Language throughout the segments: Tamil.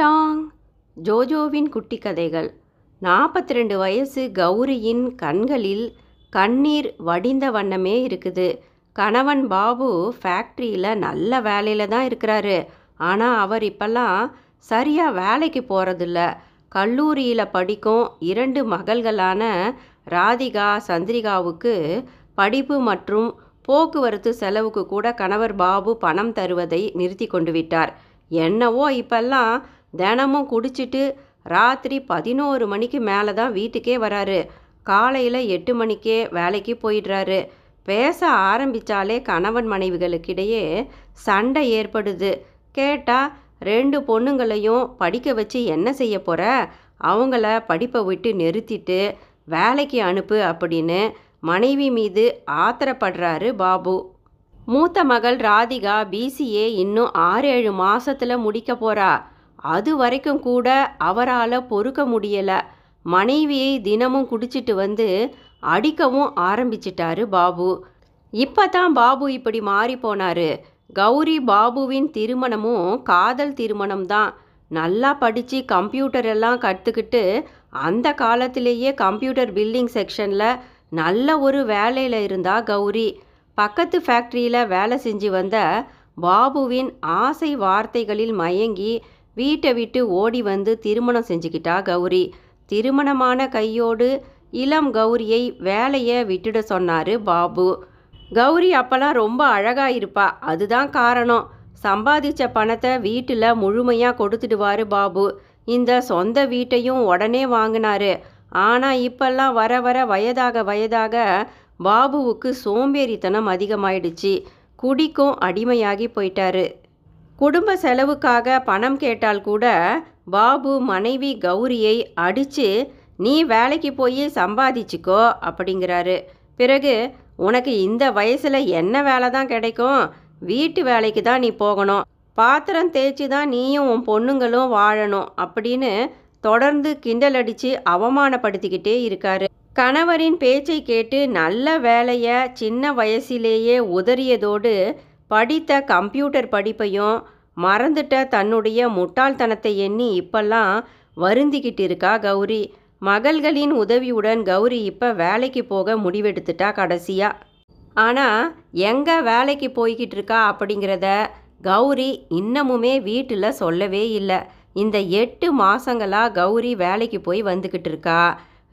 டாங் ஜோஜோவின் குட்டி கதைகள் நாற்பத்தி ரெண்டு வயசு கௌரியின் கண்களில் கண்ணீர் வடிந்த வண்ணமே இருக்குது. கணவன் பாபு ஃபேக்ட்ரியில் நல்ல வேலையில் தான் இருக்கிறாரு. ஆனால் அவர் இப்போல்லாம் சரியாக வேலைக்கு போகிறதில்ல கல்லூரியில் படிக்கும் இரண்டு மகள்களான ராதிகா சந்திரிகாவுக்கு படிப்பு மற்றும் போக்குவரத்து செலவுக்கு கூட கணவர் பாபு பணம் தருவதை நிறுத்தி கொண்டு விட்டார். என்னவோ இப்பெல்லாம் தினமும் குடிச்சிட்டு ராத்திரி பதினோரு மணிக்கு மேலே தான் வீட்டுக்கே வராரு. காலையில் எட்டு மணிக்கே வேலைக்கு போயிடுறாரு. பேச ஆரம்பித்தாலே கணவன் மனைவிகளுக்கிடையே சண்டை ஏற்படுது. கேட்டால் ரெண்டு பொண்ணுங்களையும் படிக்க வச்சு என்ன செய்ய போகிற அவங்கள படிப்பை விட்டு நிறுத்திட்டு வேலைக்கு அனுப்பு அப்படின்னு மனைவி மீது ஆத்திரப்படுறாரு பாபு. மூத்த மகள் ராதிகா பிசிஏ இன்னும் ஆறு ஏழு மாதத்தில் முடிக்க போகிறா அது வரைக்கும் கூட அவரால் பொறுக்க முடியலை. மனைவியை தினமும் குடிச்சிட்டு வந்து அடிக்கவும் ஆரம்பிச்சிட்டாரு பாபு. இப்போ தான் பாபு இப்படி மாறி போனார். கௌரி பாபுவின் திருமணமும் காதல் திருமணம் தான் நல்லா படித்து கம்ப்யூட்டர் எல்லாம் கற்றுக்கிட்டு அந்த காலத்திலேயே கம்ப்யூட்டர் பில்டிங் செக்ஷனில் நல்ல ஒரு வேலையில் இருந்தா கௌரி. பக்கத்து ஃபேக்ட்ரியில் வேலை செஞ்சு வந்த பாபுவின் ஆசை வார்த்தைகளில் மயங்கி வீட்டை விட்டு ஓடி வந்து திருமணம் செஞ்சுக்கிட்டா கௌரி. திருமணமான கையோடு இளம் கௌரியை வேலையை விட்டுட சொன்னார் பாபு. கௌரி அப்போல்லாம் ரொம்ப அழகாக இருப்பா. அதுதான் காரணம். சம்பாதிச்ச பணத்தை வீட்டில் முழுமையாக கொடுத்துடுவாரு பாபு. இந்த சொந்த வீட்டையும் உடனே வாங்கினாரு. ஆனால் இப்பெல்லாம் வர வர வயதாக வயதாக பாபுவுக்கு சோம்பேறித்தனம் அதிகமாயிடுச்சு. குடிக்கும் அடிமையாகி போயிட்டாரு. குடும்ப செலவுக்காக பணம் கேட்டால் கூட பாபு மனைவி கௌரியை அடித்து நீ வேலைக்கு போய் சம்பாதிச்சுக்கோ அப்படிங்கிறாரு. பிறகு உனக்கு இந்த வயசில் என்ன வேலை தான் கிடைக்கும்? வீட்டு வேலைக்கு தான் நீ போகணும். பாத்திரம் தேய்ச்சி தான் நீயும் உன் பொண்ணுங்களும் வாழணும் அப்படின்னு தொடர்ந்து கிண்டல் அடித்து அவமானப்படுத்திக்கிட்டே இருக்காரு. கணவரின் பேச்சை கேட்டு நல்ல வேலையை சின்ன வயசிலேயே உதறியதோடு படித்த கம்ப்யூட்டர் படிப்பையும் மறந்துட்ட தன்னுடைய முட்டாள்தனத்தை எண்ணி இப்பெல்லாம் வருந்திக்கிட்டு இருக்கா கௌரி. மகள்களின் உதவியுடன் கௌரி இப்போ வேலைக்கு போக முடிவெடுத்துட்டா கடைசியாக ஆனால் எங்கே வேலைக்கு போய்கிட்டு இருக்கா அப்படிங்கிறத கௌரி இன்னமுமே வீட்டில் சொல்லவே இல்லை. இந்த எட்டு மாதங்களாக கௌரி வேலைக்கு போய் வந்துக்கிட்டு இருக்கா.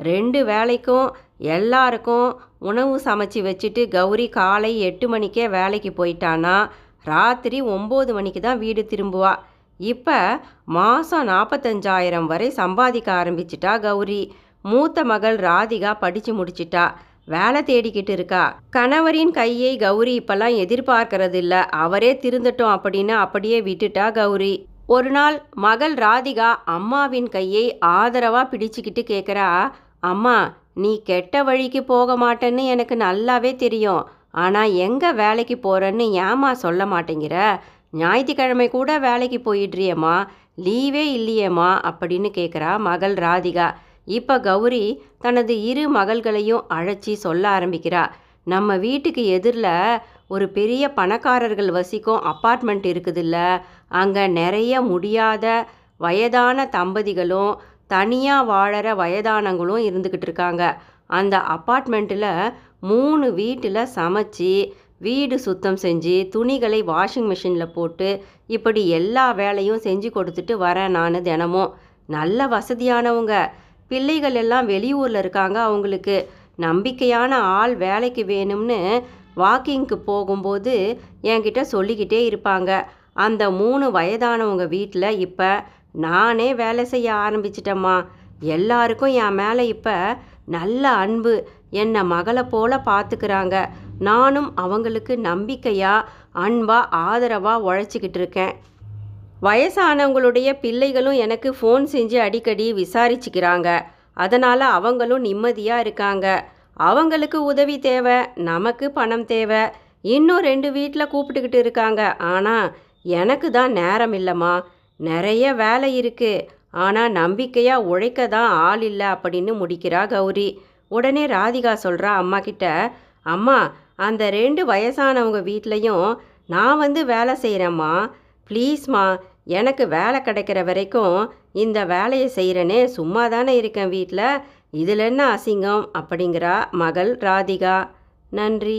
ரெண்டு வேலைக்கும் எல்லாருக்கும் உணவு சமைச்சு வச்சுட்டு கௌரி காலை எட்டு மணிக்கே வேலைக்கு போயிட்டானா? ராத்திரி ஒம்பது மணிக்கு தான் வீடு திரும்புவா. இப்போ மாதம் நாற்பத்தஞ்சாயிரம் வரை சம்பாதிக்க ஆரம்பிச்சிட்டா கௌரி. மூத்த மகள் ராதிகா படித்து முடிச்சிட்டா. வேலை தேடிக்கிட்டு இருக்கா. கணவரின் கையை கௌரி இப்பெல்லாம் எதிர்பார்க்கறதில்ல. அவரே திருந்தட்டும் அப்படின்னு அப்படியே விட்டுட்டா கௌரி. ஒரு நாள் மகள் ராதிகா அம்மாவின் கையை ஆதரவாக பிடிச்சிக்கிட்டு கேட்குறா அம்மா நீ கெட்ட வழிக்கு போக மாட்டேன்னு எனக்கு நல்லாவே தெரியும். ஆனால் எங்கே வேலைக்கு போகிறேன்னு ஏமா சொல்ல மாட்டேங்கிற? ஞாயிற்றுக்கிழமை கூட வேலைக்கு போயிடுறியம்மா. லீவே இல்லையேம்மா அப்படின்னு கேட்குறா மகள் ராதிகா. இப்போ கௌரி தனது இரு மகள்களையும் அழைச்சி சொல்ல ஆரம்பிக்கிறா. நம்ம வீட்டுக்கு எதிரில் ஒரு பெரிய பணக்காரர்கள் வசிக்கும் அப்பார்ட்மெண்ட் இருக்குதுல்ல. அங்கே நிறைய முடியாத வயதான தம்பதிகளும் தனியாக வாழற வயதானங்களும் இருந்துக்கிட்டு இருக்காங்க. அந்த அப்பார்ட்மெண்ட்டில் மூணு வீட்டில் சமைச்சு வீடு சுத்தம் செஞ்சு துணிகளை வாஷிங் மிஷினில் போட்டு இப்படி எல்லா வேலையும் செஞ்சு கொடுத்துட்டு வரேன் நான் தினமும். நல்ல வசதியானவங்க. பிள்ளைகள் எல்லாம் வெளியூரில் இருக்காங்க அவங்களுக்கு. நம்பிக்கையான ஆள் வேலைக்கு வேணும்னு வாக்கிங்க்கு போகும்போது என்கிட்ட சொல்லிக்கிட்டே இருப்பாங்க. அந்த மூணு வயதானவங்க வீட்டில் இப்போ நானே வேலை செய்ய ஆரம்பிச்சிட்டேம்மா. எல்லாருக்கும் என் மேலே இப்போ நல்ல அன்பு. என்னை மகளை போல பார்த்துக்கிறாங்க நானும் அவங்களுக்கு நம்பிக்கையாக அன்பாக ஆதரவாக உழைச்சிக்கிட்டு இருக்கேன். வயசானவங்களுடைய பிள்ளைகளும் எனக்கு ஃபோன் செஞ்சு அடிக்கடி விசாரிச்சுக்கிறாங்க. அதனால் அவங்களும் நிம்மதியாக இருக்காங்க. அவங்களுக்கு உதவி தேவை நமக்கு பணம் தேவை. இன்னும் ரெண்டு வீட்டில் கூப்பிட்டுக்கிட்டு இருக்காங்க. ஆனால் எனக்கு தான் நேரம் இல்லைம்மா. நிறைய வேலை இருக்குது ஆனால் நம்பிக்கையாக உழைக்க தான் ஆள் இல்லை அப்படின்னு முடிக்கிறா கௌரி. உடனே ராதிகா சொல்கிறா அம்மா கிட்ட அம்மா அந்த ரெண்டு வயசானவங்க வீட்லேயும் நான் வந்து வேலை செய்கிறேம்மா ப்ளீஸ்மா எனக்கு வேலை கிடைக்கிற வரைக்கும் இந்த வேலையை செய்கிறனே சும்மா தானே இருக்கேன் வீட்டில் இதில் என்ன அசிங்கம்? அப்படிங்கிறா மகள் ராதிகா. நன்றி.